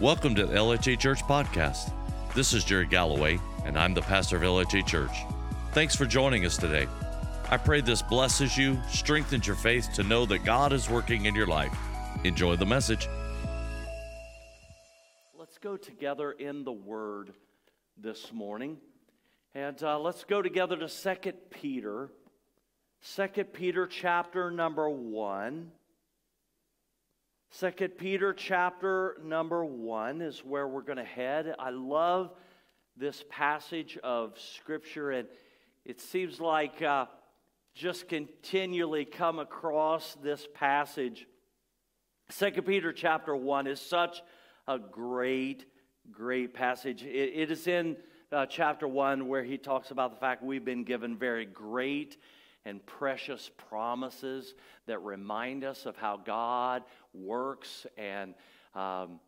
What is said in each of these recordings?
Welcome to the LHA Church Podcast. This is Jerry Galloway, and I'm the pastor of LHA Church. Thanks for joining us today. I pray this blesses you, strengthens your faith to know that God is working in your life. Enjoy the message. Let's go together in the Word this morning. And uh, let's go together to 2 Peter. 2 Peter chapter number 1. 2 Peter chapter number 1 is where we're going to head. I love this passage of Scripture, and it seems like uh, just continually come across this passage. Second Peter chapter 1 is such a great, great passage. it, it is in uh, chapter 1 where he talks about the fact we've been given very great and precious promises that remind us of how God works and um,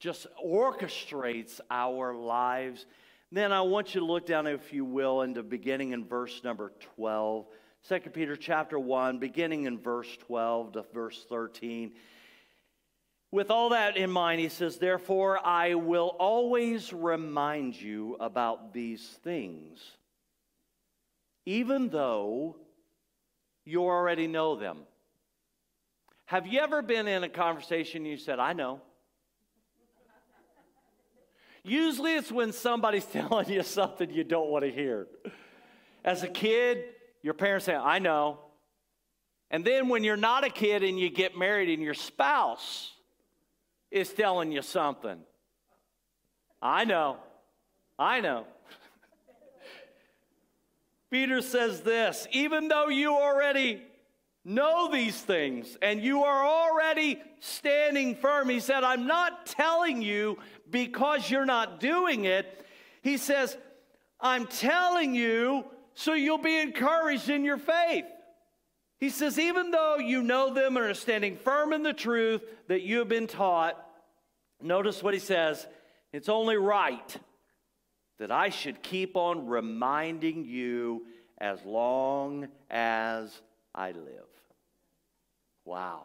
just orchestrates our lives. Then I want you to look down, if you will, into beginning in verse number 12. 2 Peter chapter 1, beginning in verse 12 to verse 13. With all that in mind, he says, Therefore, I will always remind you about these things, even though you already know them. Have you ever been in a conversation you said, I know? Usually it's when somebody's telling you something you don't want to hear. As a kid, your parents say, I know. And then when you're not a kid and you get married and your spouse is telling you something, I know. I know. Peter says this even though you already know these things and you are already standing firm, he said, I'm not telling you because you're not doing it. He says, I'm telling you so you'll be encouraged in your faith. He says, even though you know them and are standing firm in the truth that you have been taught, notice what he says it's only right that I should keep on reminding you as long as I live. Wow.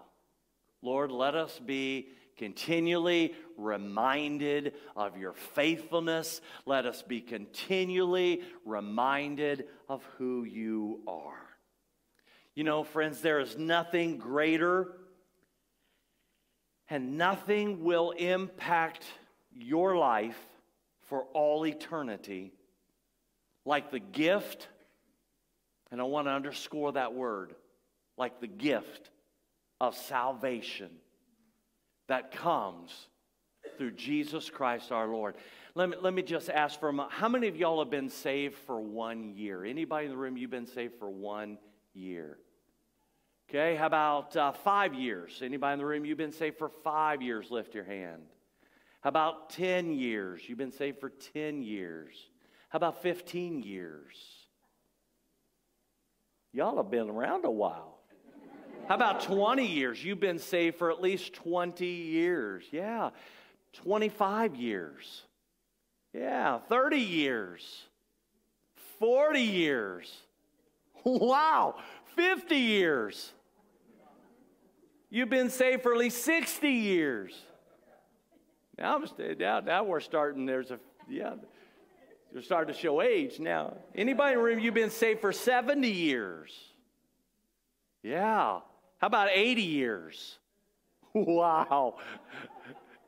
Lord, let us be continually reminded of your faithfulness. Let us be continually reminded of who you are. You know, friends, there is nothing greater and nothing will impact your life for all eternity like the gift, and I want to underscore that word, like the gift of salvation that comes through Jesus Christ our Lord. Let me, let me just ask for a moment. How many of y'all have been saved for one year? Anybody in the room, you've been saved for one year? Okay, how about uh, five years? Anybody in the room, you've been saved for five years? Lift your hand. How about 10 years? You've been saved for 10 years. How about 15 years? Y'all have been around a while. How about 20 years? You've been saved for at least 20 years. Yeah. 25 years. Yeah. 30 years. 40 years. Wow. 50 years. You've been saved for at least 60 years. Now, now, now we're starting, there's a, yeah, you're starting to show age now. Anybody in the room, you've been saved for 70 years. Yeah. How about 80 years? Wow.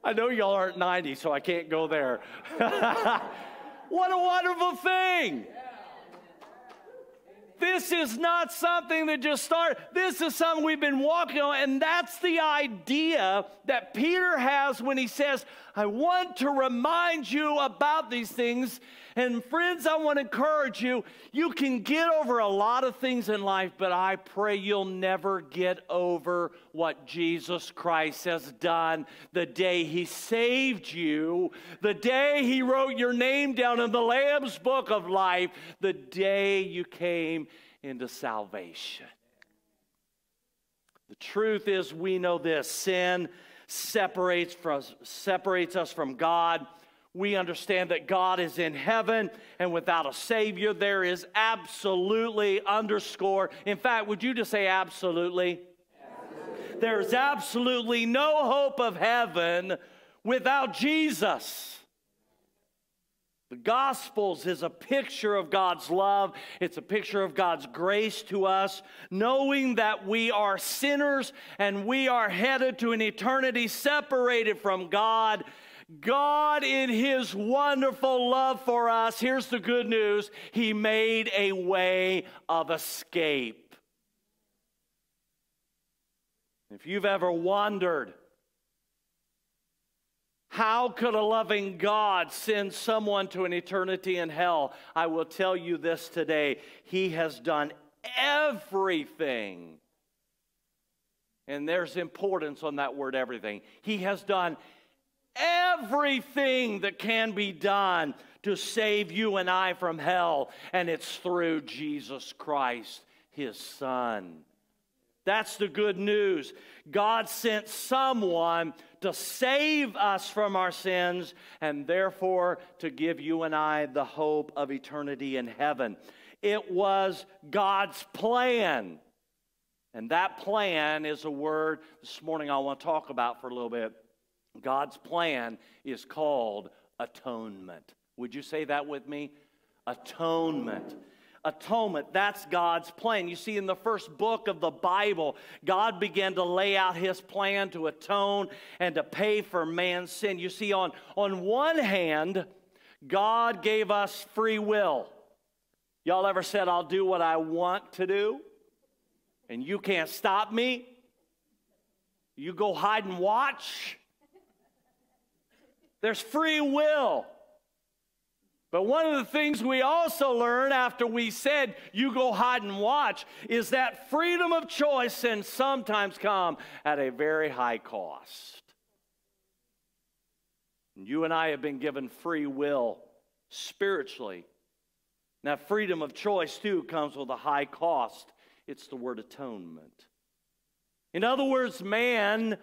I know y'all aren't 90, so I can't go there. what a wonderful thing. This is not something that just started. This is something we've been walking on. And that's the idea that Peter has when he says, I want to remind you about these things. And friends, I want to encourage you. You can get over a lot of things in life, but I pray you'll never get over what Jesus Christ has done the day he saved you, the day he wrote your name down in the Lamb's book of life, the day you came into salvation. The truth is, we know this sin separates, from, separates us from God we understand that God is in heaven and without a Savior, there is absolutely underscore. In fact, would you just say absolutely? absolutely. There's absolutely no hope of heaven without Jesus. The Gospels is a picture of God's love. It's a picture of God's grace to us, knowing that we are sinners and we are headed to an eternity separated from God. God, in His wonderful love for us, here's the good news He made a way of escape. If you've ever wondered, how could a loving God send someone to an eternity in hell? I will tell you this today. He has done everything. And there's importance on that word everything. He has done everything that can be done to save you and I from hell, and it's through Jesus Christ, his Son. That's the good news. God sent someone to save us from our sins and therefore to give you and I the hope of eternity in heaven. It was God's plan. And that plan is a word this morning I want to talk about for a little bit. God's plan is called atonement. Would you say that with me? Atonement atonement. That's God's plan. You see, in the first book of the Bible, God began to lay out his plan to atone and to pay for man's sin. You see, on, on one hand, God gave us free will. Y'all ever said, I'll do what I want to do? And you can't stop me? You go hide and watch? There's free will. But one of the things we also learn after we said, you go hide and watch, is that freedom of choice can sometimes come at a very high cost. And you and I have been given free will spiritually. Now, freedom of choice, too, comes with a high cost. It's the word atonement. In other words, man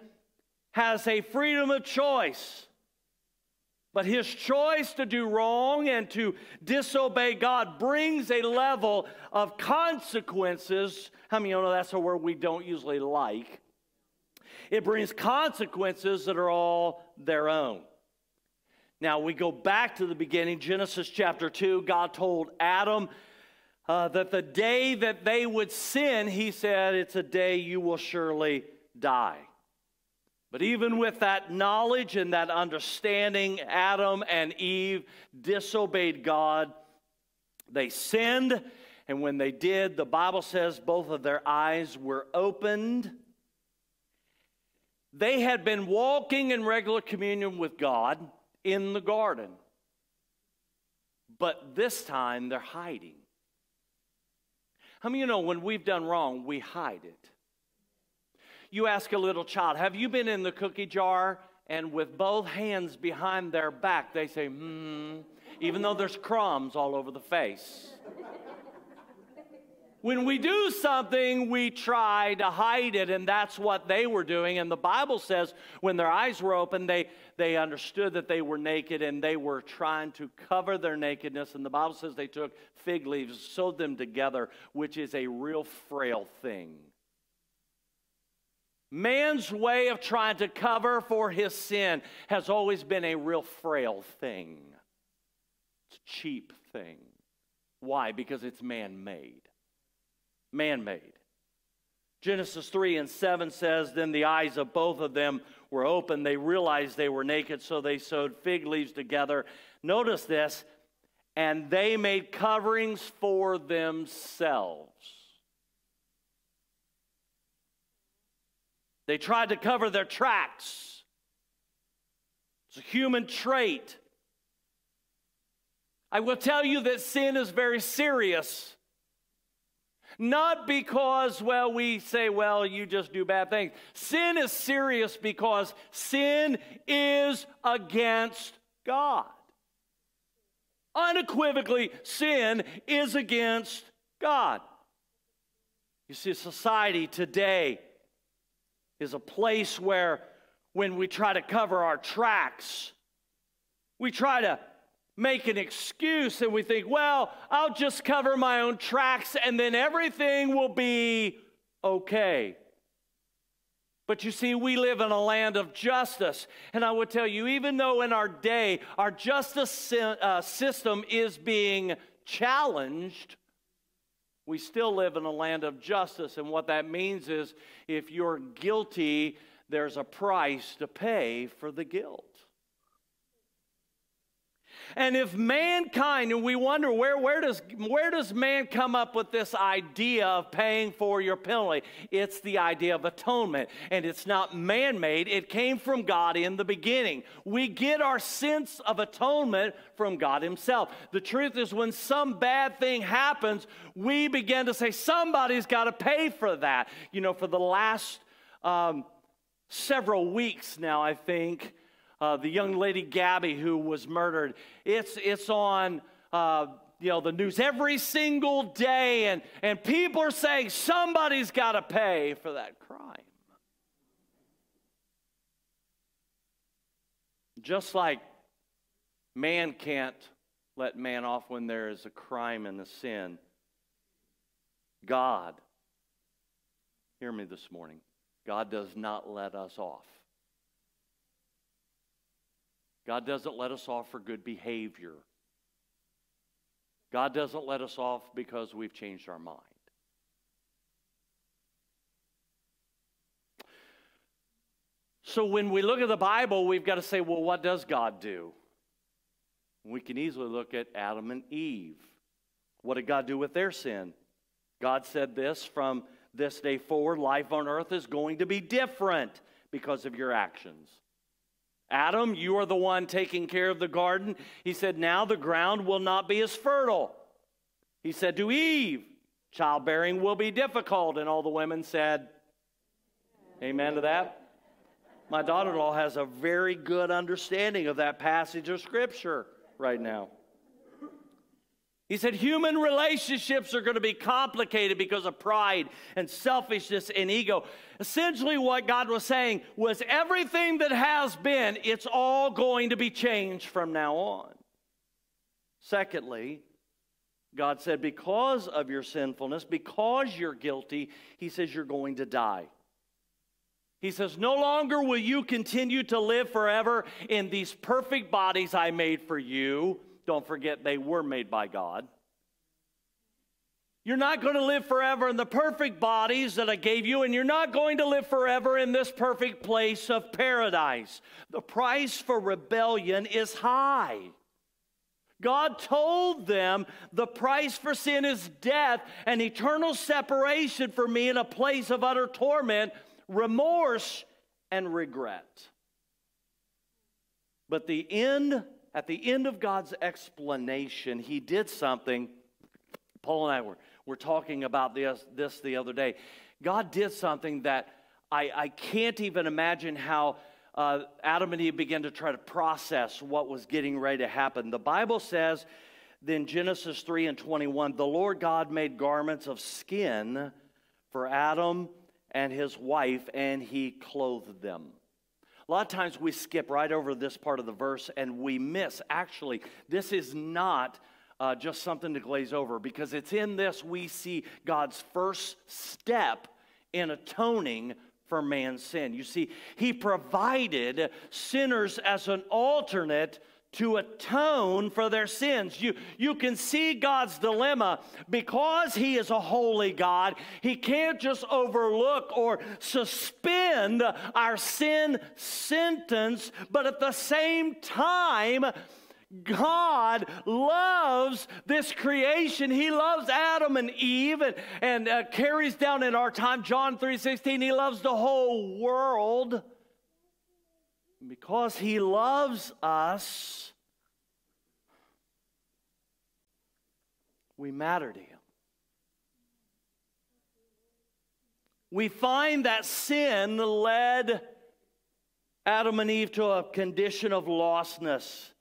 has a freedom of choice. But his choice to do wrong and to disobey God brings a level of consequences. How many of you know that's a word we don't usually like? It brings consequences that are all their own. Now we go back to the beginning, Genesis chapter 2. God told Adam uh, that the day that they would sin, he said, It's a day you will surely die. But even with that knowledge and that understanding, Adam and Eve disobeyed God. They sinned, and when they did, the Bible says both of their eyes were opened. They had been walking in regular communion with God in the garden, but this time they're hiding. How many of you know when we've done wrong, we hide it? You ask a little child, Have you been in the cookie jar? And with both hands behind their back, they say, Hmm, even though there's crumbs all over the face. when we do something, we try to hide it, and that's what they were doing. And the Bible says when their eyes were open, they, they understood that they were naked and they were trying to cover their nakedness. And the Bible says they took fig leaves, sewed them together, which is a real frail thing. Man's way of trying to cover for his sin has always been a real frail thing. It's a cheap thing. Why? Because it's man made. Man made. Genesis 3 and 7 says, Then the eyes of both of them were open. They realized they were naked, so they sewed fig leaves together. Notice this, and they made coverings for themselves. They tried to cover their tracks. It's a human trait. I will tell you that sin is very serious. Not because, well, we say, well, you just do bad things. Sin is serious because sin is against God. Unequivocally, sin is against God. You see, society today is a place where when we try to cover our tracks, we try to make an excuse and we think, well, I'll just cover my own tracks and then everything will be okay. But you see, we live in a land of justice. And I would tell you, even though in our day our justice uh, system is being challenged, we still live in a land of justice. And what that means is if you're guilty, there's a price to pay for the guilt. And if mankind, and we wonder where, where, does, where does man come up with this idea of paying for your penalty? It's the idea of atonement. And it's not man made, it came from God in the beginning. We get our sense of atonement from God Himself. The truth is, when some bad thing happens, we begin to say, somebody's got to pay for that. You know, for the last um, several weeks now, I think uh, the young lady Gabby who was murdered. It's, it's on uh, you know, the news every single day, and, and people are saying somebody's got to pay for that crime. Just like man can't let man off when there is a crime and a sin, God, hear me this morning, God does not let us off. God doesn't let us off for good behavior. God doesn't let us off because we've changed our mind. So when we look at the Bible, we've got to say, well, what does God do? We can easily look at Adam and Eve. What did God do with their sin? God said this from this day forward, life on earth is going to be different because of your actions. Adam, you are the one taking care of the garden. He said, Now the ground will not be as fertile. He said to Eve, Childbearing will be difficult. And all the women said, Amen to that. My daughter in law has a very good understanding of that passage of Scripture right now. He said human relationships are going to be complicated because of pride and selfishness and ego. Essentially, what God was saying was everything that has been, it's all going to be changed from now on. Secondly, God said, because of your sinfulness, because you're guilty, He says you're going to die. He says, No longer will you continue to live forever in these perfect bodies I made for you. Don't forget, they were made by God. You're not going to live forever in the perfect bodies that I gave you, and you're not going to live forever in this perfect place of paradise. The price for rebellion is high. God told them the price for sin is death and eternal separation for me in a place of utter torment, remorse, and regret. But the end at the end of God's explanation, he did something. Paul and I were, were talking about this, this the other day. God did something that I, I can't even imagine how uh, Adam and Eve began to try to process what was getting ready to happen. The Bible says, then Genesis 3 and 21, the Lord God made garments of skin for Adam and his wife, and he clothed them. A lot of times we skip right over this part of the verse and we miss. Actually, this is not uh, just something to glaze over because it's in this we see God's first step in atoning for man's sin. You see, He provided sinners as an alternate to atone for their sins. You, you can see God's dilemma. Because He is a holy God, He can't just overlook or suspend our sin sentence, but at the same time, God loves this creation. He loves Adam and Eve and, and uh, carries down in our time, John 3.16, He loves the whole world. Because he loves us, we matter to him. We find that sin led Adam and Eve to a condition of lostness.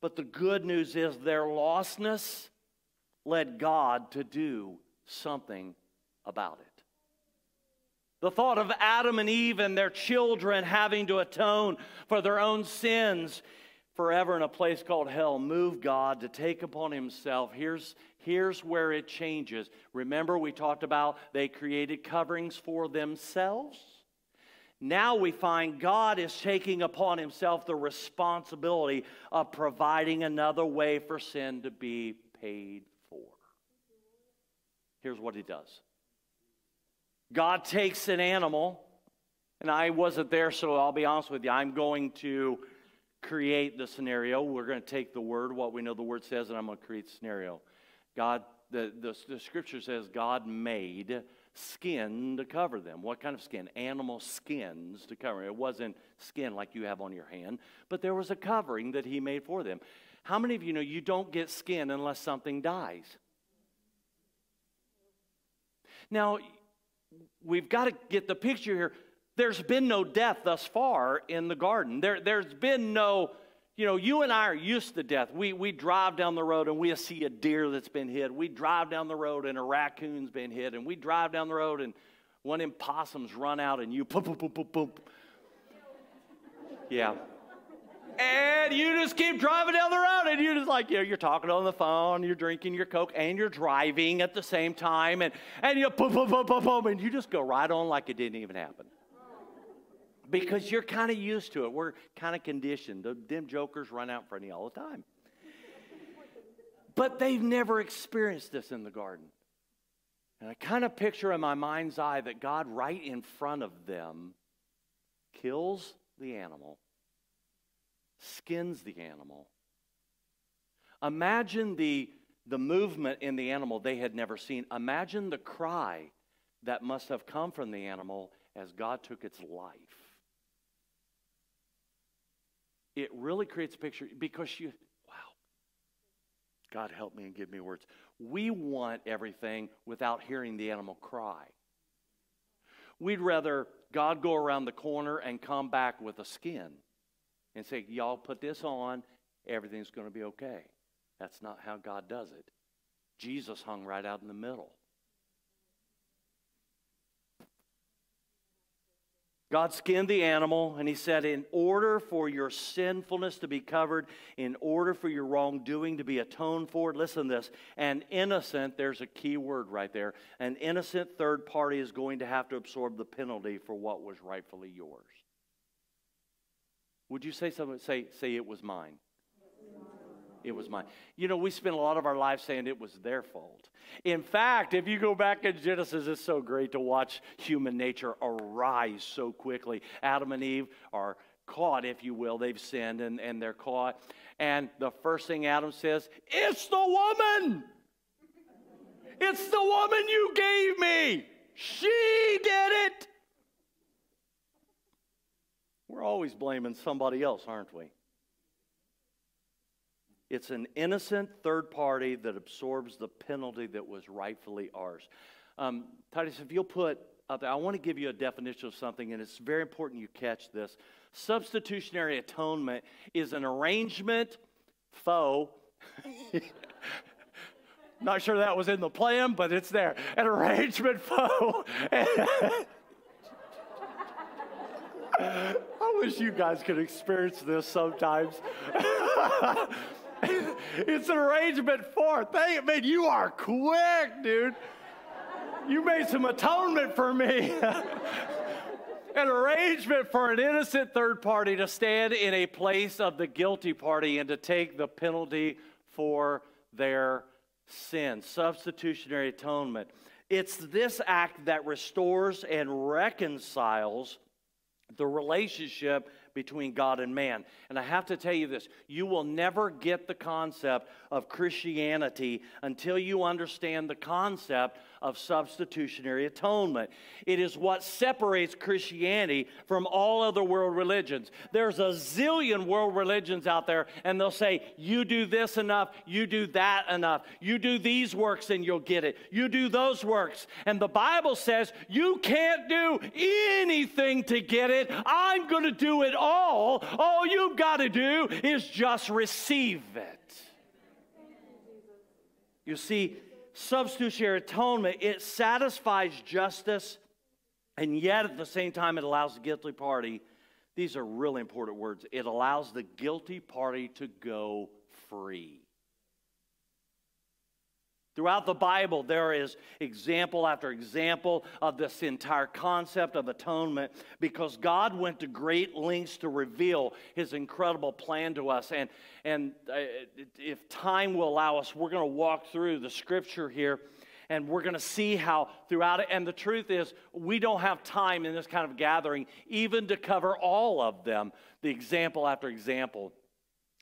But the good news is their lostness led God to do something about it. The thought of Adam and Eve and their children having to atone for their own sins forever in a place called hell moved God to take upon himself. Here's, here's where it changes. Remember, we talked about they created coverings for themselves? now we find God is taking upon himself the responsibility of providing another way for sin to be paid for. Here's what he does God takes an animal, and I wasn't there, so I'll be honest with you. I'm going to create the scenario. We're going to take the word, what we know the word says, and I'm going to create the scenario. God, the, the, the scripture says God made skin to cover them. What kind of skin? Animal skins to cover. It wasn't skin like you have on your hand, but there was a covering that he made for them. How many of you know you don't get skin unless something dies? Now, we've got to get the picture here. There's been no death thus far in the garden. There, there's been no, you know, you and I are used to death. We, we drive down the road and we see a deer that's been hit. We drive down the road and a raccoon's been hit. And we drive down the road and one of them possums run out and you boom, boom, boom, boom, boom. Yeah. And you just keep driving down the road and you're just like, you know, you're talking on the phone, you're drinking your Coke, and you're driving at the same time. And, and you boom, boom, boom, boom, boom, and you just go right on like it didn't even happen because you're kind of used to it. We're kind of conditioned. The dim jokers run out in front of you all the time. But they've never experienced this in the garden. And I kind of picture in my mind's eye that God, right in front of them, kills the animal, skins the animal. Imagine the, the movement in the animal they had never seen. Imagine the cry that must have come from the animal as God took its life it really creates a picture because you, wow, God help me and give me words. We want everything without hearing the animal cry. We'd rather God go around the corner and come back with a skin and say, Y'all put this on, everything's going to be okay. That's not how God does it. Jesus hung right out in the middle. God skinned the animal, and he said, In order for your sinfulness to be covered, in order for your wrongdoing to be atoned for, listen to this, an innocent, there's a key word right there, an innocent third party is going to have to absorb the penalty for what was rightfully yours. Would you say something? Say, say it was mine. It was mine. You know, we spend a lot of our lives saying it was their fault. In fact, if you go back in Genesis, it's so great to watch human nature arise so quickly. Adam and Eve are caught, if you will. They've sinned and, and they're caught. And the first thing Adam says, It's the woman! It's the woman you gave me! She did it! We're always blaming somebody else, aren't we? It's an innocent third party that absorbs the penalty that was rightfully ours. Um, Titus, if you'll put up there, I want to give you a definition of something, and it's very important you catch this. Substitutionary atonement is an arrangement, faux. Not sure that was in the plan, but it's there. An arrangement faux. I wish you guys could experience this sometimes. it's an arrangement for. Thank man, you are quick, dude. You made some atonement for me. an arrangement for an innocent third party to stand in a place of the guilty party and to take the penalty for their sin. Substitutionary atonement. It's this act that restores and reconciles the relationship between God and man. And I have to tell you this you will never get the concept of Christianity until you understand the concept of substitutionary atonement. It is what separates Christianity from all other world religions. There's a zillion world religions out there, and they'll say, You do this enough, you do that enough, you do these works, and you'll get it. You do those works. And the Bible says, You can't do anything to get it. I'm going to do it all. All you've got to do is just receive it. You see, substitutionary atonement, it satisfies justice, and yet at the same time, it allows the guilty party, these are really important words, it allows the guilty party to go free. Throughout the Bible, there is example after example of this entire concept of atonement because God went to great lengths to reveal his incredible plan to us. And, and uh, if time will allow us, we're going to walk through the scripture here and we're going to see how throughout it. And the truth is, we don't have time in this kind of gathering even to cover all of them, the example after example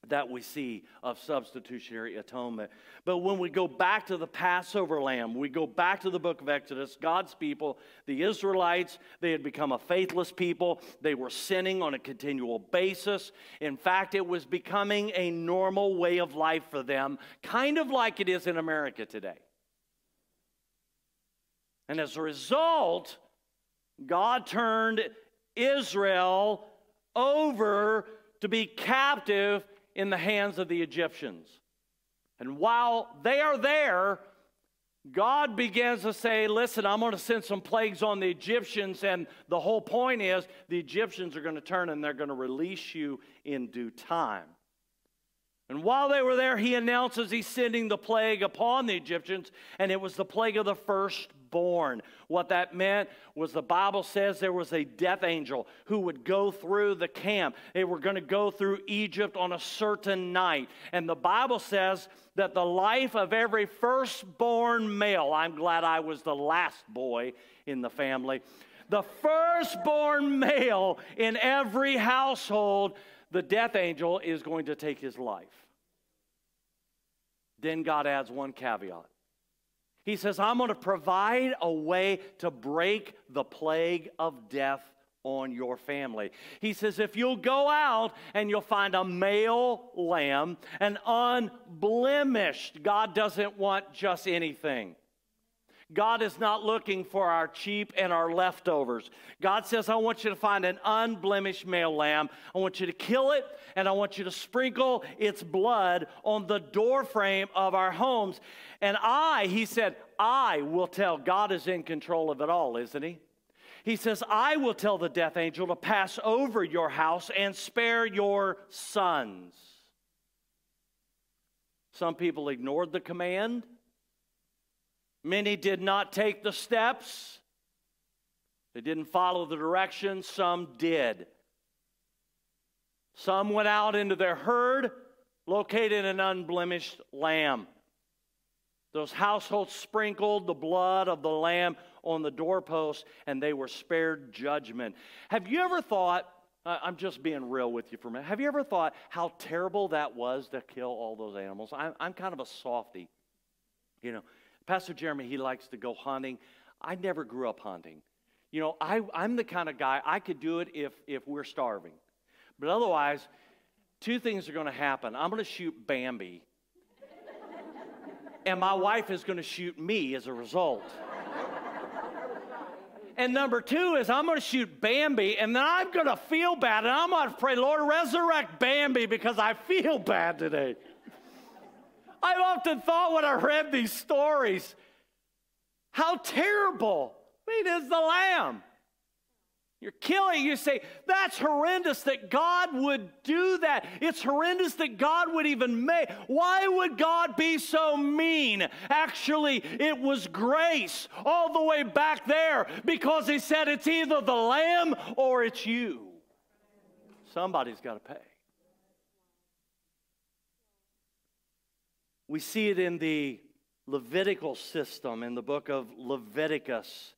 that we see of substitutionary atonement. But when we go back to the Passover lamb, we go back to the book of Exodus, God's people, the Israelites, they had become a faithless people. They were sinning on a continual basis. In fact, it was becoming a normal way of life for them, kind of like it is in America today. And as a result, God turned Israel over to be captive in the hands of the Egyptians. And while they are there, God begins to say, Listen, I'm going to send some plagues on the Egyptians. And the whole point is the Egyptians are going to turn and they're going to release you in due time. And while they were there, he announces he's sending the plague upon the Egyptians, and it was the plague of the firstborn. What that meant was the Bible says there was a death angel who would go through the camp. They were going to go through Egypt on a certain night. And the Bible says that the life of every firstborn male, I'm glad I was the last boy in the family, the firstborn male in every household, the death angel is going to take his life. Then God adds one caveat. He says, I'm going to provide a way to break the plague of death on your family. He says, if you'll go out and you'll find a male lamb, an unblemished, God doesn't want just anything. God is not looking for our cheap and our leftovers. God says, I want you to find an unblemished male lamb. I want you to kill it, and I want you to sprinkle its blood on the doorframe of our homes. And I, he said, I will tell. God is in control of it all, isn't he? He says, I will tell the death angel to pass over your house and spare your sons. Some people ignored the command. Many did not take the steps. They didn't follow the directions. Some did. Some went out into their herd, located an unblemished lamb. Those households sprinkled the blood of the lamb on the doorpost, and they were spared judgment. Have you ever thought, I'm just being real with you for a minute, have you ever thought how terrible that was to kill all those animals? I'm, I'm kind of a softy. You know, Pastor Jeremy, he likes to go hunting. I never grew up hunting. You know, I, I'm the kind of guy, I could do it if, if we're starving. But otherwise, two things are going to happen. I'm going to shoot Bambi, and my wife is going to shoot me as a result. And number two is I'm going to shoot Bambi, and then I'm going to feel bad, and I'm going to pray, Lord, resurrect Bambi because I feel bad today. I've often thought when I read these stories, how terrible. I mean, is the lamb. You're killing. You say, that's horrendous that God would do that. It's horrendous that God would even make. Why would God be so mean? Actually, it was grace all the way back there because He said it's either the lamb or it's you. Somebody's got to pay. We see it in the Levitical system in the book of Leviticus.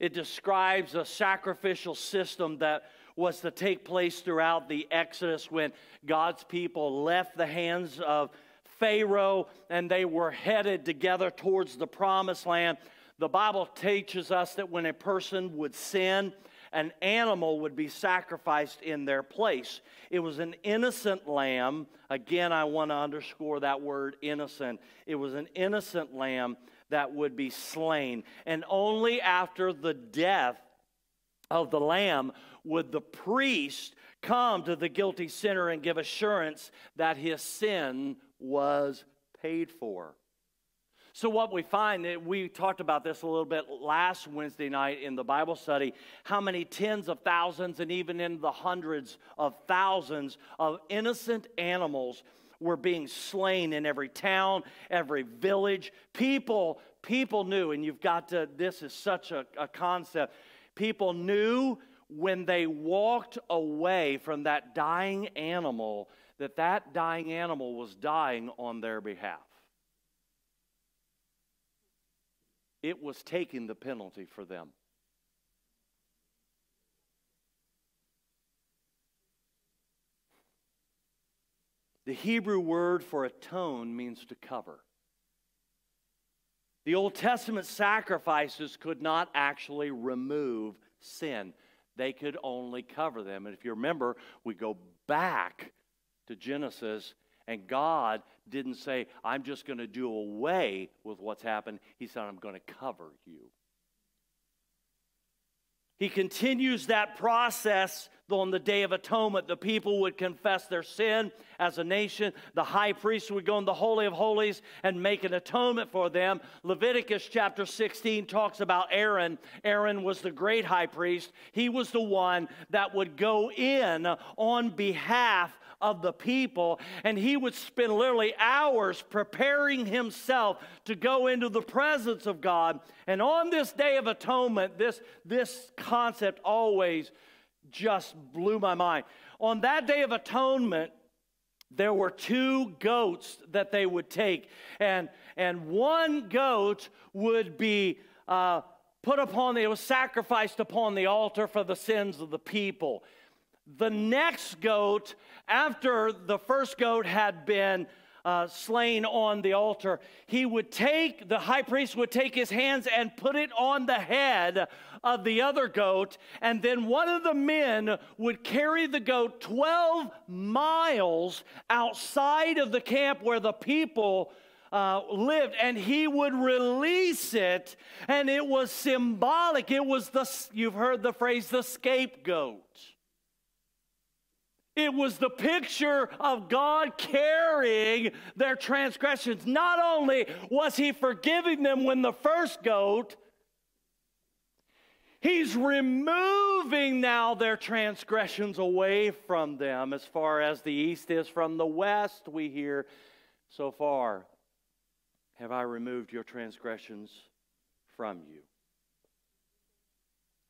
It describes a sacrificial system that was to take place throughout the Exodus when God's people left the hands of Pharaoh and they were headed together towards the promised land. The Bible teaches us that when a person would sin, an animal would be sacrificed in their place. It was an innocent lamb. Again, I want to underscore that word innocent. It was an innocent lamb that would be slain. And only after the death of the lamb would the priest come to the guilty sinner and give assurance that his sin was paid for. So, what we find, that we talked about this a little bit last Wednesday night in the Bible study, how many tens of thousands and even in the hundreds of thousands of innocent animals were being slain in every town, every village. People, people knew, and you've got to, this is such a, a concept. People knew when they walked away from that dying animal that that dying animal was dying on their behalf. It was taking the penalty for them. The Hebrew word for atone means to cover. The Old Testament sacrifices could not actually remove sin, they could only cover them. And if you remember, we go back to Genesis, and God didn't say, I'm just going to do away with what's happened. He said, I'm going to cover you. He continues that process on the Day of Atonement. The people would confess their sin as a nation. The high priest would go in the Holy of Holies and make an atonement for them. Leviticus chapter 16 talks about Aaron. Aaron was the great high priest. He was the one that would go in on behalf of the people, and he would spend literally hours preparing himself to go into the presence of God. And on this day of atonement, this, this concept always just blew my mind. On that day of atonement, there were two goats that they would take, and, and one goat would be uh, put upon the, it was sacrificed upon the altar for the sins of the people. The next goat, after the first goat had been uh, slain on the altar, he would take, the high priest would take his hands and put it on the head of the other goat, and then one of the men would carry the goat 12 miles outside of the camp where the people uh, lived, and he would release it, and it was symbolic. It was the, you've heard the phrase, the scapegoat. It was the picture of God carrying their transgressions. Not only was He forgiving them when the first goat, He's removing now their transgressions away from them as far as the east is from the west, we hear so far. Have I removed your transgressions from you?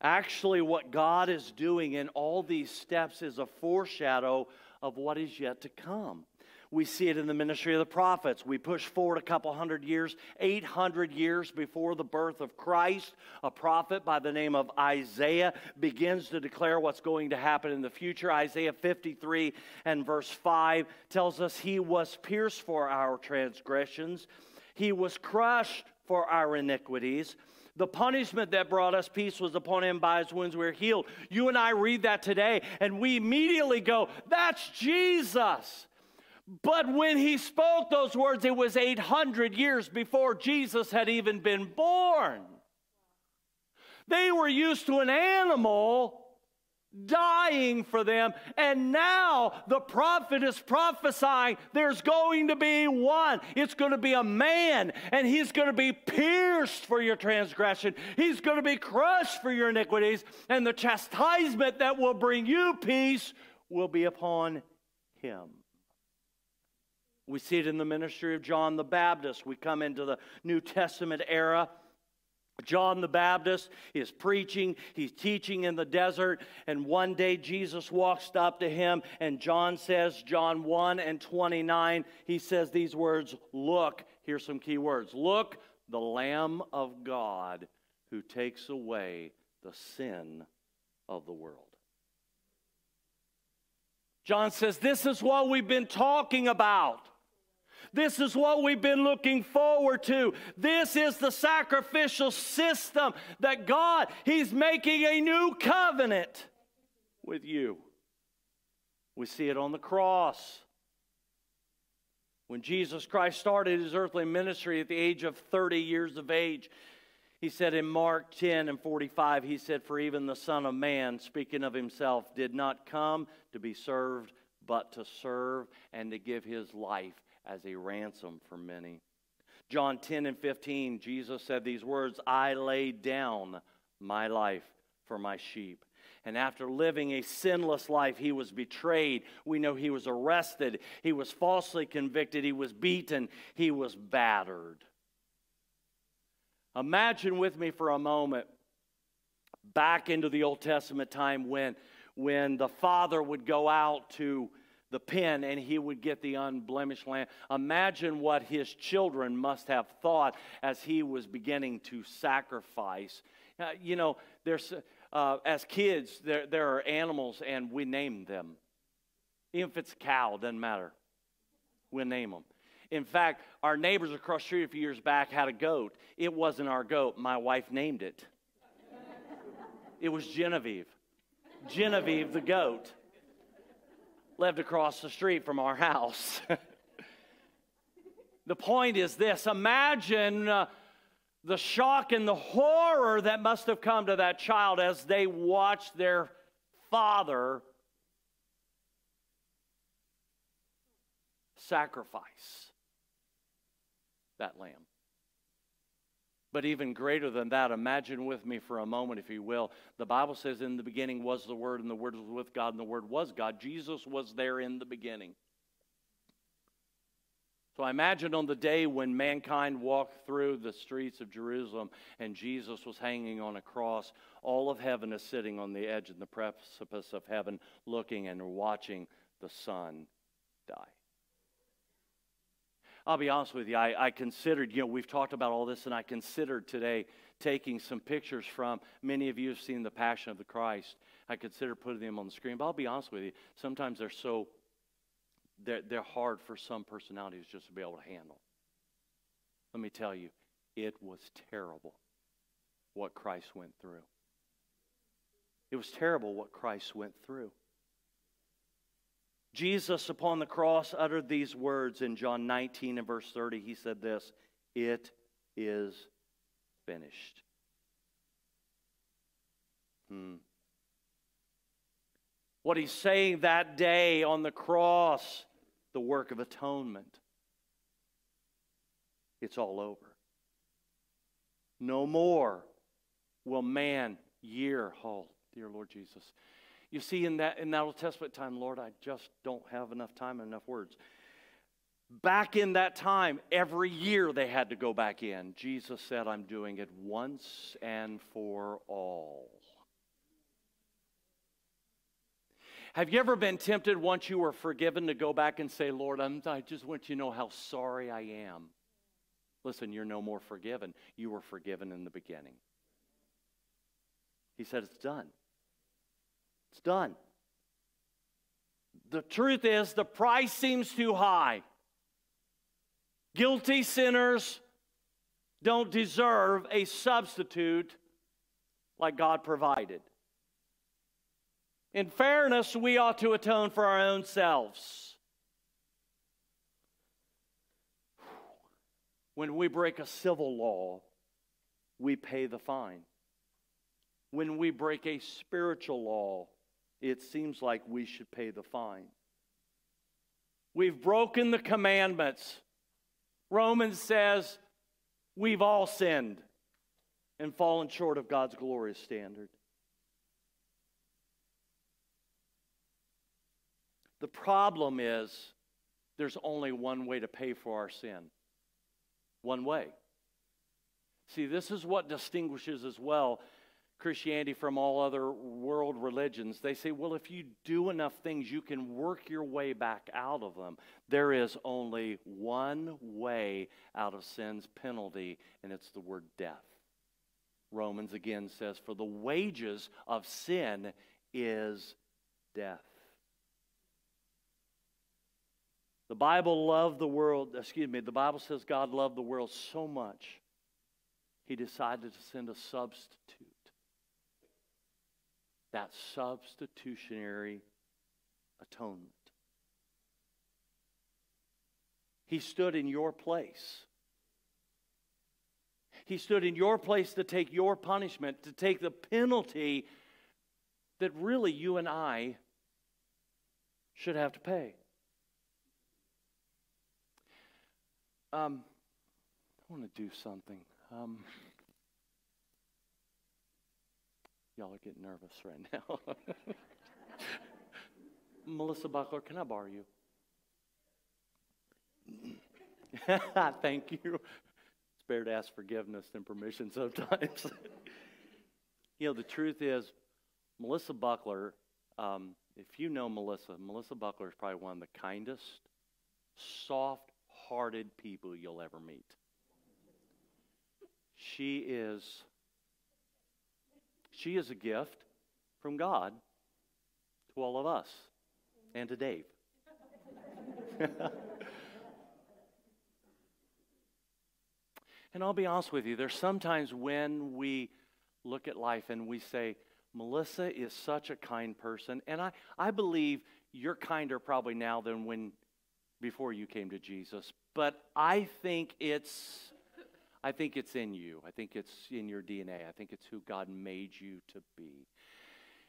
Actually, what God is doing in all these steps is a foreshadow of what is yet to come. We see it in the ministry of the prophets. We push forward a couple hundred years, 800 years before the birth of Christ. A prophet by the name of Isaiah begins to declare what's going to happen in the future. Isaiah 53 and verse 5 tells us, He was pierced for our transgressions, He was crushed for our iniquities. The punishment that brought us peace was upon him by his wounds we are healed. You and I read that today, and we immediately go, That's Jesus. But when he spoke those words, it was 800 years before Jesus had even been born. They were used to an animal dying for them. And now the prophet is prophesying there's going to be one. It's going to be a man, and he's going to be pierced for your transgression. He's going to be crushed for your iniquities, and the chastisement that will bring you peace will be upon him. We see it in the ministry of John the Baptist. We come into the New Testament era. John the Baptist is preaching, he's teaching in the desert, and one day Jesus walks up to him, and John says, John 1 and 29, he says these words Look, here's some key words Look, the Lamb of God who takes away the sin of the world. John says, This is what we've been talking about. This is what we've been looking forward to. This is the sacrificial system that God, He's making a new covenant with you. We see it on the cross. When Jesus Christ started his earthly ministry at the age of 30 years of age, he said in Mark 10 and 45, he said, For even the Son of Man, speaking of himself, did not come to be served, but to serve and to give his life as a ransom for many. John 10 and 15, Jesus said these words I lay down my life for my sheep. And after living a sinless life, he was betrayed. We know he was arrested. He was falsely convicted. He was beaten. He was battered. Imagine with me for a moment back into the Old Testament time when, when the father would go out to the pen and he would get the unblemished lamb. Imagine what his children must have thought as he was beginning to sacrifice. Uh, you know, there's, uh, as kids, there, there are animals and we name them. Even if it's a cow, doesn't matter. we name them. In fact, our neighbors across the street a few years back had a goat. It wasn't our goat. My wife named it. it was Genevieve. Genevieve the goat lived across the street from our house. the point is this imagine uh, the shock and the horror that must have come to that child as they watched their father sacrifice that lamb. But even greater than that, imagine with me for a moment, if you will. The Bible says, In the beginning was the Word, and the Word was with God, and the Word was God. Jesus was there in the beginning. So I imagine on the day when mankind walked through the streets of Jerusalem and Jesus was hanging on a cross, all of heaven is sitting on the edge and the precipice of heaven, looking and watching the Son die. I'll be honest with you, I, I, considered, you know, we've talked about all this, and I considered today taking some pictures from. Many of you have seen the Passion of the Christ. I considered putting them on the screen, but I'll be honest with you, sometimes they're so, they're, they're hard for some personalities just to be able to handle. Let me tell you, it was terrible what Christ went through. It was terrible what Christ went through. Jesus upon the cross uttered these words in John 19 and verse 30. He said this It is finished. Hmm. What he's saying that day on the cross, the work of atonement, it's all over. No more will man year, oh, dear Lord Jesus. You see, in that, in that Old Testament time, Lord, I just don't have enough time and enough words. Back in that time, every year they had to go back in. Jesus said, I'm doing it once and for all. Have you ever been tempted once you were forgiven to go back and say, Lord, I'm, i just want you to know how sorry I am? Listen, you're no more forgiven. You were forgiven in the beginning. He said, It's done. It's done. The truth is, the price seems too high. Guilty sinners don't deserve a substitute like God provided. In fairness, we ought to atone for our own selves. When we break a civil law, we pay the fine. When we break a spiritual law, it seems like we should pay the fine. We've broken the commandments. Romans says we've all sinned and fallen short of God's glorious standard. The problem is there's only one way to pay for our sin. One way. See, this is what distinguishes as well Christianity from all other world religions. They say, well, if you do enough things, you can work your way back out of them. There is only one way out of sin's penalty, and it's the word death. Romans again says, for the wages of sin is death. The Bible loved the world, excuse me, the Bible says God loved the world so much, he decided to send a substitute that substitutionary atonement. He stood in your place. He stood in your place to take your punishment, to take the penalty that really you and I should have to pay. Um, I want to do something. Um, Y'all are getting nervous right now. Melissa Buckler, can I borrow you? Thank you. It's better to ask forgiveness than permission sometimes. you know, the truth is, Melissa Buckler, um, if you know Melissa, Melissa Buckler is probably one of the kindest, soft hearted people you'll ever meet. She is she is a gift from God to all of us and to Dave. and I'll be honest with you, there's sometimes when we look at life and we say, Melissa is such a kind person. And I, I believe you're kinder probably now than when before you came to Jesus. But I think it's I think it's in you. I think it's in your DNA. I think it's who God made you to be.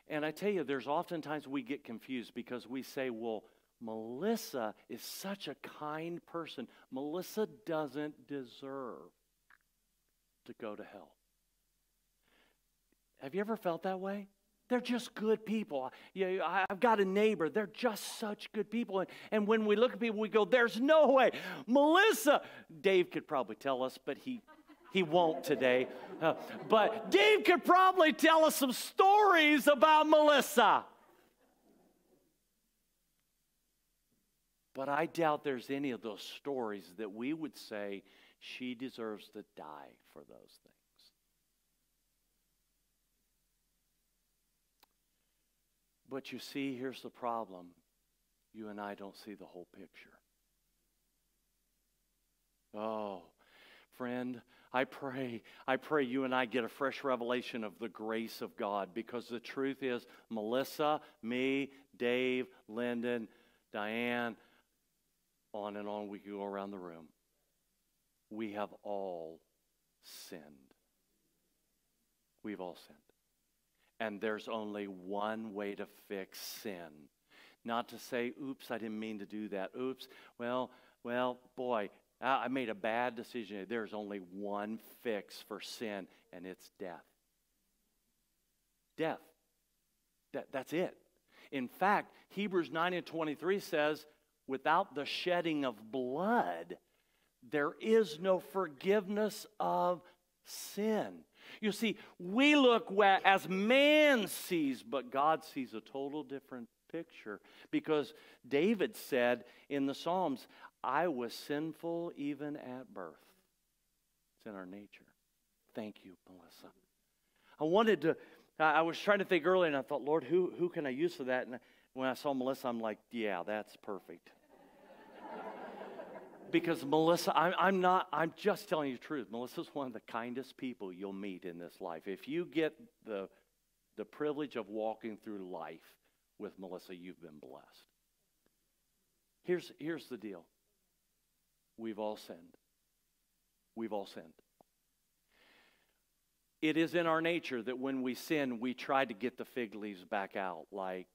And I tell you, there's oftentimes we get confused because we say, well, Melissa is such a kind person. Melissa doesn't deserve to go to hell. Have you ever felt that way? They're just good people. I've got a neighbor. They're just such good people. And, and when we look at people, we go, there's no way. Melissa, Dave could probably tell us, but he, he won't today. Uh, but Dave could probably tell us some stories about Melissa. But I doubt there's any of those stories that we would say she deserves to die for those things. But you see, here's the problem you and I don't see the whole picture. Oh, friend, I pray, I pray you and I get a fresh revelation of the grace of God because the truth is, Melissa, me, Dave, Lyndon, Diane, on and on we could go around the room. We have all sinned. We've all sinned. And there's only one way to fix sin. Not to say, oops, I didn't mean to do that. Oops, well, well, boy, I made a bad decision. There's only one fix for sin, and it's death. Death. That, that's it. In fact, Hebrews 9 and 23 says, without the shedding of blood, there is no forgiveness of sin. You see, we look as man sees, but God sees a total different picture. Because David said in the Psalms, I was sinful even at birth. It's in our nature. Thank you, Melissa. I wanted to, I was trying to think earlier, and I thought, Lord, who, who can I use for that? And when I saw Melissa, I'm like, yeah, that's perfect because Melissa, I'm, I'm not, I'm just telling you the truth. Melissa's one of the kindest people you'll meet in this life. If you get the, the privilege of walking through life with Melissa, you've been blessed. Here's, here's the deal we've all sinned. We've all sinned. It is in our nature that when we sin, we try to get the fig leaves back out like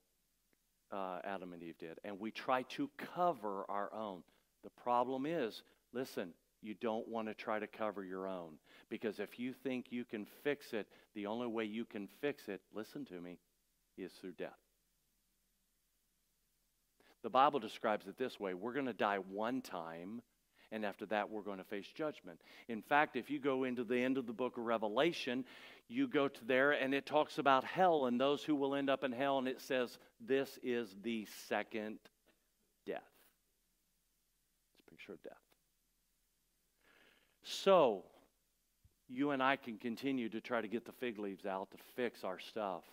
uh, Adam and Eve did, and we try to cover our own. The problem is, listen, you don't want to try to cover your own. Because if you think you can fix it, the only way you can fix it, listen to me, is through death. The Bible describes it this way we're going to die one time, and after that, we're going to face judgment. In fact, if you go into the end of the book of Revelation, you go to there, and it talks about hell and those who will end up in hell, and it says, This is the second picture of death. So, you and I can continue to try to get the fig leaves out to fix our stuff,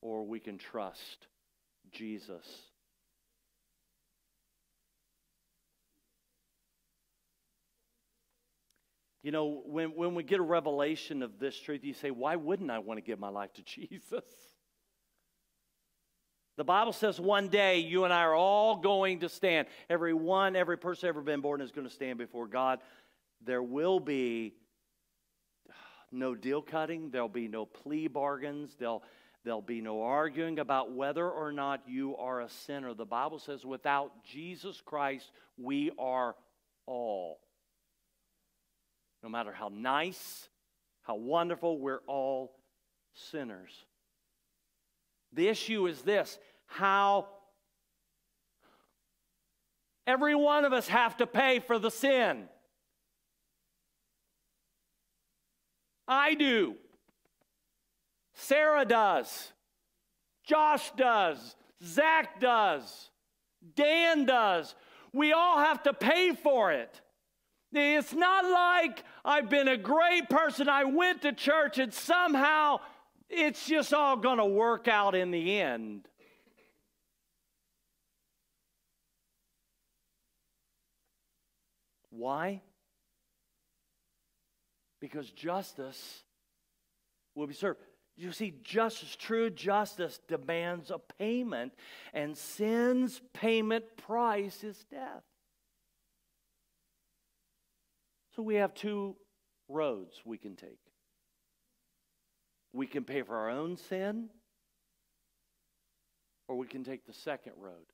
or we can trust Jesus. You know, when, when we get a revelation of this truth, you say, why wouldn't I want to give my life to Jesus? The Bible says one day you and I are all going to stand. Every one, every person ever been born is going to stand before God. There will be no deal cutting, there'll be no plea bargains, there'll, there'll be no arguing about whether or not you are a sinner. The Bible says without Jesus Christ, we are all. No matter how nice, how wonderful, we're all sinners. The issue is this how every one of us have to pay for the sin. I do. Sarah does. Josh does. Zach does. Dan does. We all have to pay for it. It's not like I've been a great person. I went to church and somehow it's just all going to work out in the end. Why? Because justice will be served. You see, justice, true justice demands a payment, and sin's payment price is death. So we have two roads we can take. We can pay for our own sin, or we can take the second road.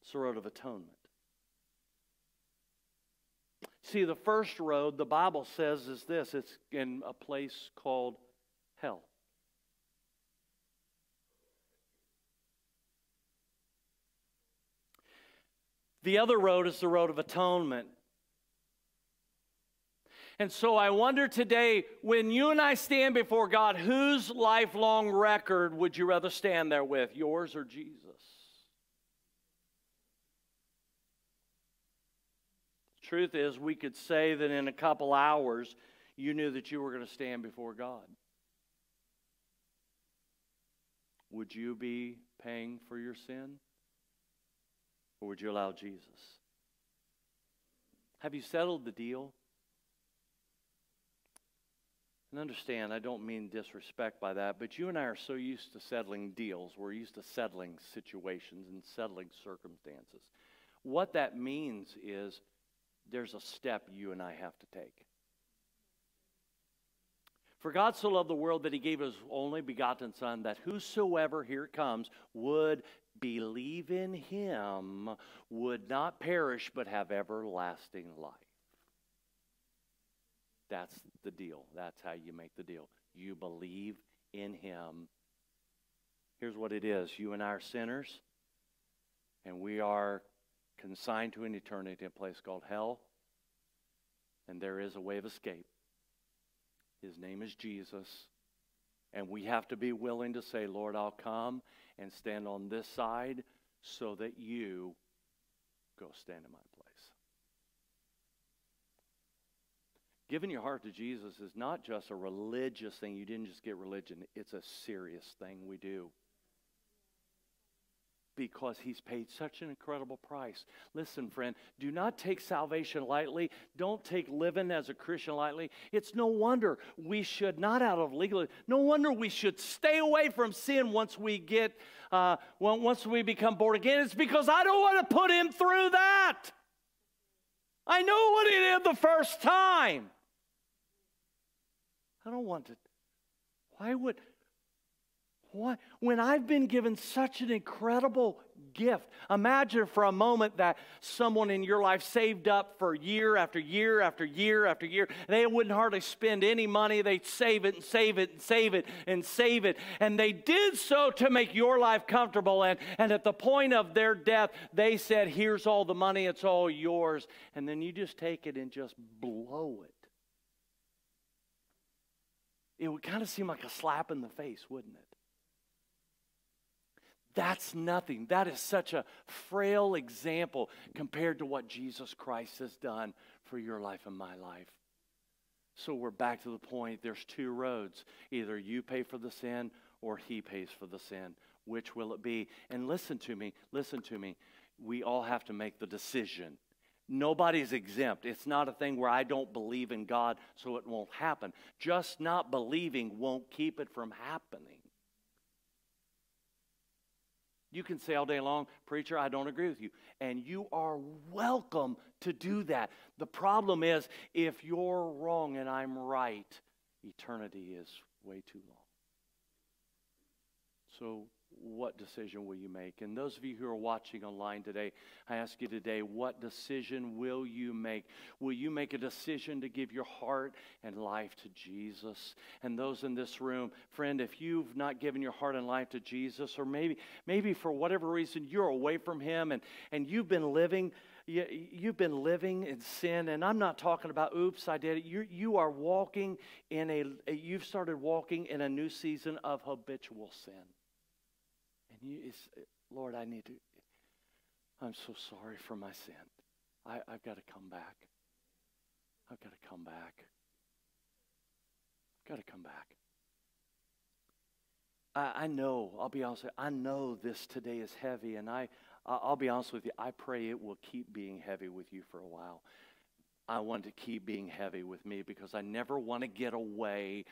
It's the road of atonement. See, the first road, the Bible says, is this it's in a place called hell. The other road is the road of atonement. And so I wonder today, when you and I stand before God, whose lifelong record would you rather stand there with, yours or Jesus? Truth is, we could say that in a couple hours, you knew that you were going to stand before God. Would you be paying for your sin? Or would you allow Jesus? Have you settled the deal? And understand, I don't mean disrespect by that, but you and I are so used to settling deals. We're used to settling situations and settling circumstances. What that means is there's a step you and I have to take. For God so loved the world that he gave his only begotten Son, that whosoever, here comes, would believe in him would not perish but have everlasting life. That's the deal. That's how you make the deal. You believe in Him. Here's what it is you and I are sinners, and we are consigned to an eternity, a place called hell, and there is a way of escape. His name is Jesus. And we have to be willing to say, Lord, I'll come and stand on this side so that you go stand in my place. Giving your heart to Jesus is not just a religious thing. You didn't just get religion, it's a serious thing we do. Because he's paid such an incredible price. Listen, friend, do not take salvation lightly. Don't take living as a Christian lightly. It's no wonder we should, not out of legal, no wonder we should stay away from sin once we get, uh, once we become born again. It's because I don't want to put him through that. I know what he did the first time. I don't want to. Why would, why? When I've been given such an incredible gift, imagine for a moment that someone in your life saved up for year after year after year after year. They wouldn't hardly spend any money. They'd save it and save it and save it and save it. And they did so to make your life comfortable. And, and at the point of their death, they said, Here's all the money, it's all yours. And then you just take it and just blow it it would kind of seem like a slap in the face, wouldn't it? That's nothing. That is such a frail example compared to what Jesus Christ has done for your life and my life. So we're back to the point there's two roads. Either you pay for the sin or he pays for the sin. Which will it be? And listen to me, listen to me. We all have to make the decision. Nobody's exempt. It's not a thing where I don't believe in God, so it won't happen. Just not believing won't keep it from happening. You can say all day long, Preacher, I don't agree with you. And you are welcome to do that. The problem is, if you're wrong and I'm right, eternity is way too long. So, what decision will you make? And those of you who are watching online today, I ask you today, what decision will you make? Will you make a decision to give your heart and life to Jesus? And those in this room, friend, if you've not given your heart and life to Jesus, or maybe, maybe for whatever reason you're away from Him and, and you've been living you, have been living in sin, and I'm not talking about, oops, I did it. You, you are walking in a, you've started walking in a new season of habitual sin. You, Lord, I need to, I'm so sorry for my sin. I, I've got to come back. I've got to come back. I've got to come back. I, I know, I'll be honest, I know this today is heavy, and I, I'll be honest with you, I pray it will keep being heavy with you for a while. I want to keep being heavy with me because I never want to get away.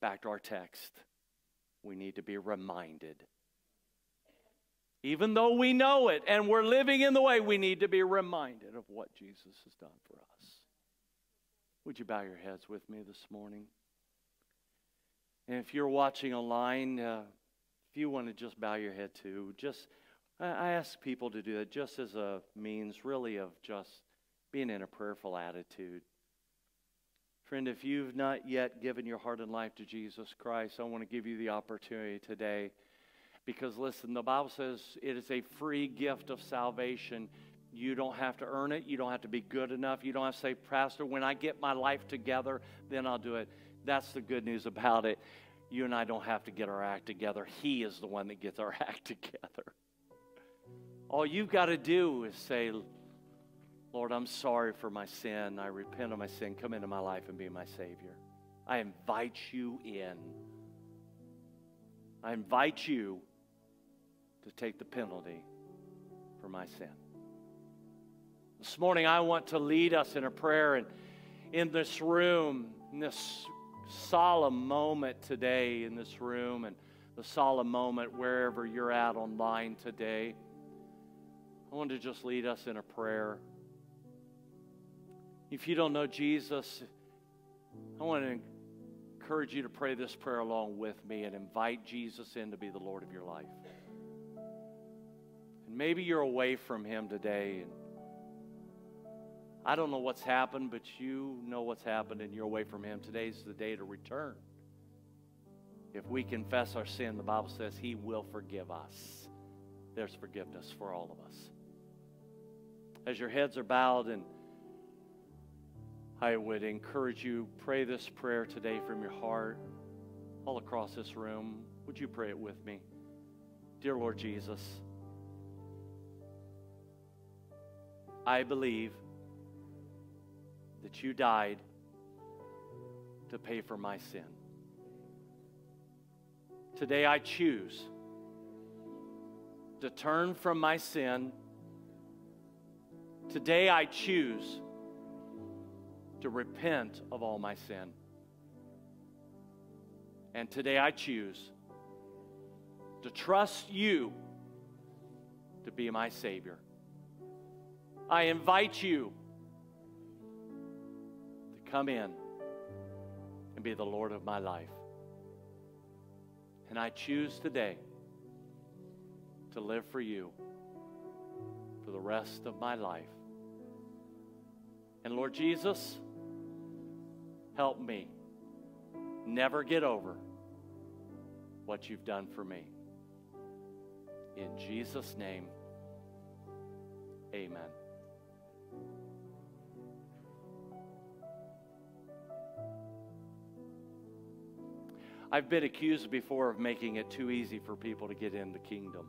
Back to our text. We need to be reminded. Even though we know it and we're living in the way, we need to be reminded of what Jesus has done for us. Would you bow your heads with me this morning? And if you're watching online, uh, if you want to just bow your head too, just I ask people to do that just as a means, really, of just being in a prayerful attitude. Friend, if you've not yet given your heart and life to Jesus Christ, I want to give you the opportunity today. Because listen, the Bible says it is a free gift of salvation. You don't have to earn it. You don't have to be good enough. You don't have to say, Pastor, when I get my life together, then I'll do it. That's the good news about it. You and I don't have to get our act together. He is the one that gets our act together. All you've got to do is say, Lord, I'm sorry for my sin. I repent of my sin. Come into my life and be my Savior. I invite you in. I invite you to take the penalty for my sin. This morning, I want to lead us in a prayer. And in this room, in this solemn moment today, in this room, and the solemn moment wherever you're at online today, I want to just lead us in a prayer. If you don't know Jesus, I want to encourage you to pray this prayer along with me and invite Jesus in to be the Lord of your life. And maybe you're away from Him today. I don't know what's happened, but you know what's happened and you're away from Him. Today's the day to return. If we confess our sin, the Bible says He will forgive us. There's forgiveness for all of us as your heads are bowed and I would encourage you pray this prayer today from your heart all across this room. Would you pray it with me? Dear Lord Jesus, I believe that you died to pay for my sin. Today I choose to turn from my sin Today I choose to repent of all my sin. And today I choose to trust you to be my Savior. I invite you to come in and be the Lord of my life. And I choose today to live for you for the rest of my life. And Lord Jesus, help me never get over what you've done for me. In Jesus' name, amen. I've been accused before of making it too easy for people to get in the kingdom.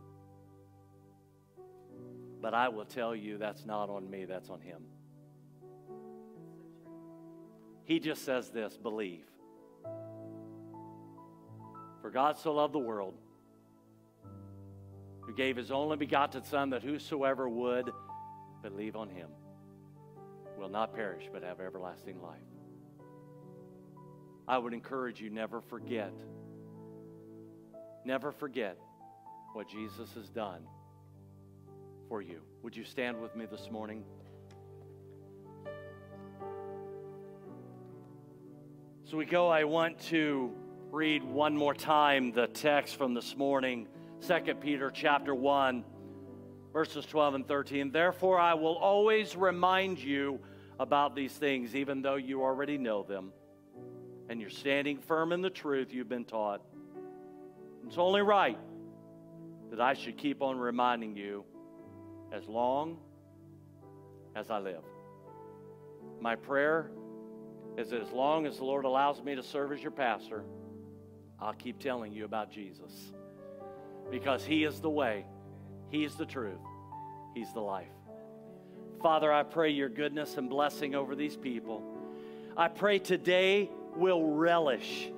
But I will tell you that's not on me, that's on him. He just says this believe. For God so loved the world, who gave his only begotten Son, that whosoever would believe on him will not perish but have everlasting life. I would encourage you never forget, never forget what Jesus has done for you. Would you stand with me this morning? So we go, I want to read one more time the text from this morning, 2 Peter chapter 1, verses 12 and 13. Therefore, I will always remind you about these things, even though you already know them, and you're standing firm in the truth you've been taught. It's only right that I should keep on reminding you as long as I live. My prayer is that as long as the Lord allows me to serve as your pastor, I'll keep telling you about Jesus. Because He is the way, He's the truth, He's the life. Father, I pray your goodness and blessing over these people. I pray today will relish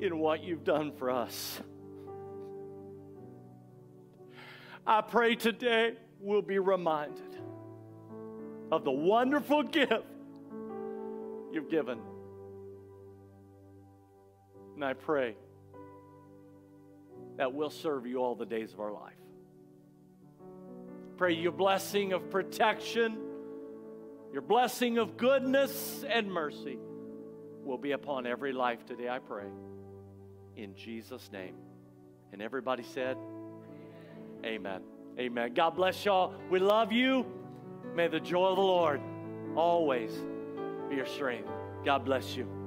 in what you've done for us. I pray today we'll be reminded of the wonderful gift you've given. And I pray that we'll serve you all the days of our life. Pray your blessing of protection, your blessing of goodness and mercy will be upon every life today, I pray. In Jesus' name. And everybody said, Amen. Amen. God bless y'all. We love you. May the joy of the Lord always be your strength. God bless you.